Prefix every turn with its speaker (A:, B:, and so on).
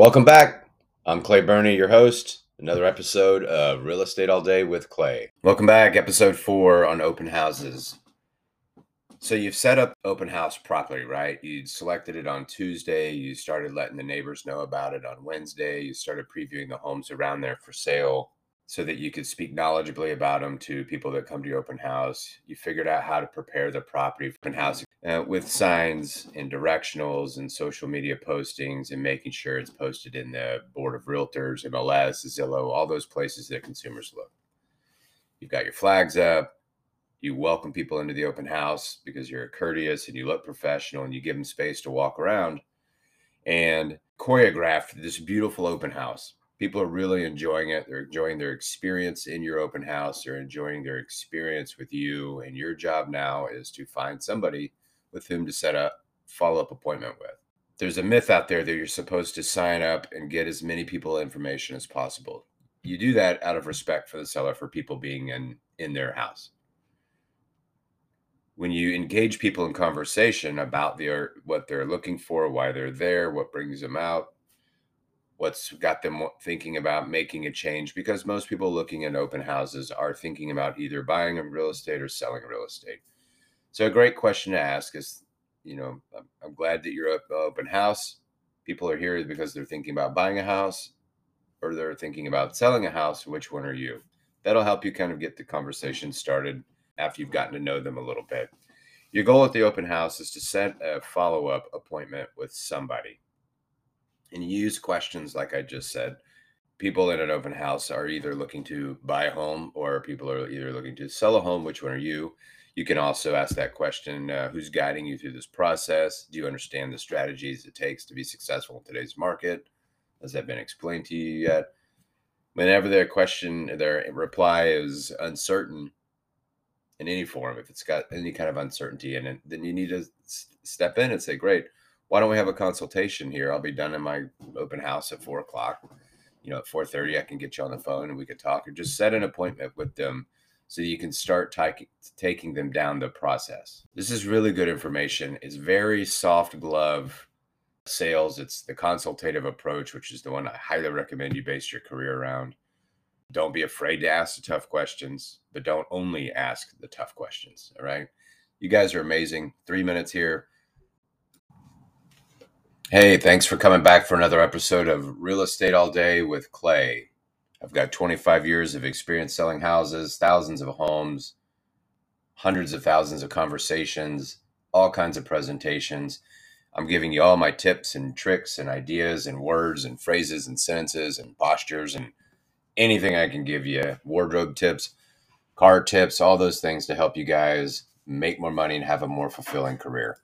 A: Welcome back. I'm Clay Burney, your host. Another episode of Real Estate All Day with Clay. Welcome back, episode four on open houses. So you've set up open house properly, right? You selected it on Tuesday. You started letting the neighbors know about it on Wednesday. You started previewing the homes around there for sale so that you could speak knowledgeably about them to people that come to your open house. You figured out how to prepare the property for open house uh, with signs and directionals and social media postings and making sure it's posted in the Board of Realtors, MLS, Zillow, all those places that consumers look. You've got your flags up. You welcome people into the open house because you're courteous and you look professional and you give them space to walk around and choreographed this beautiful open house people are really enjoying it. They're enjoying their experience in your open house. They're enjoying their experience with you. And your job now is to find somebody with whom to set a follow up appointment with. There's a myth out there that you're supposed to sign up and get as many people information as possible. You do that out of respect for the seller for people being in in their house. When you engage people in conversation about their what they're looking for, why they're there, what brings them out, what's got them thinking about making a change because most people looking at open houses are thinking about either buying a real estate or selling real estate. So a great question to ask is, you know, I'm, I'm glad that you're at uh, open house. People are here because they're thinking about buying a house or they're thinking about selling a house. Which one are you? That'll help you kind of get the conversation started after you've gotten to know them a little bit. Your goal at the open house is to set a follow up appointment with somebody and use questions like I just said. People in an open house are either looking to buy a home or people are either looking to sell a home. Which one are you? You can also ask that question uh, Who's guiding you through this process? Do you understand the strategies it takes to be successful in today's market? Has that been explained to you yet? Whenever their question, their reply is uncertain in any form, if it's got any kind of uncertainty in it, then you need to step in and say, Great, why don't we have a consultation here? I'll be done in my open house at four o'clock. You know, at four thirty, I can get you on the phone and we could talk, or just set an appointment with them so you can start t- taking them down the process. This is really good information. It's very soft glove sales. It's the consultative approach, which is the one I highly recommend you base your career around. Don't be afraid to ask the tough questions, but don't only ask the tough questions. All right. You guys are amazing. Three minutes here. Hey, thanks for coming back for another episode of Real Estate All Day with Clay. I've got 25 years of experience selling houses, thousands of homes, hundreds of thousands of conversations, all kinds of presentations. I'm giving you all my tips and tricks and ideas and words and phrases and sentences and postures and anything I can give you wardrobe tips, car tips, all those things to help you guys make more money and have a more fulfilling career.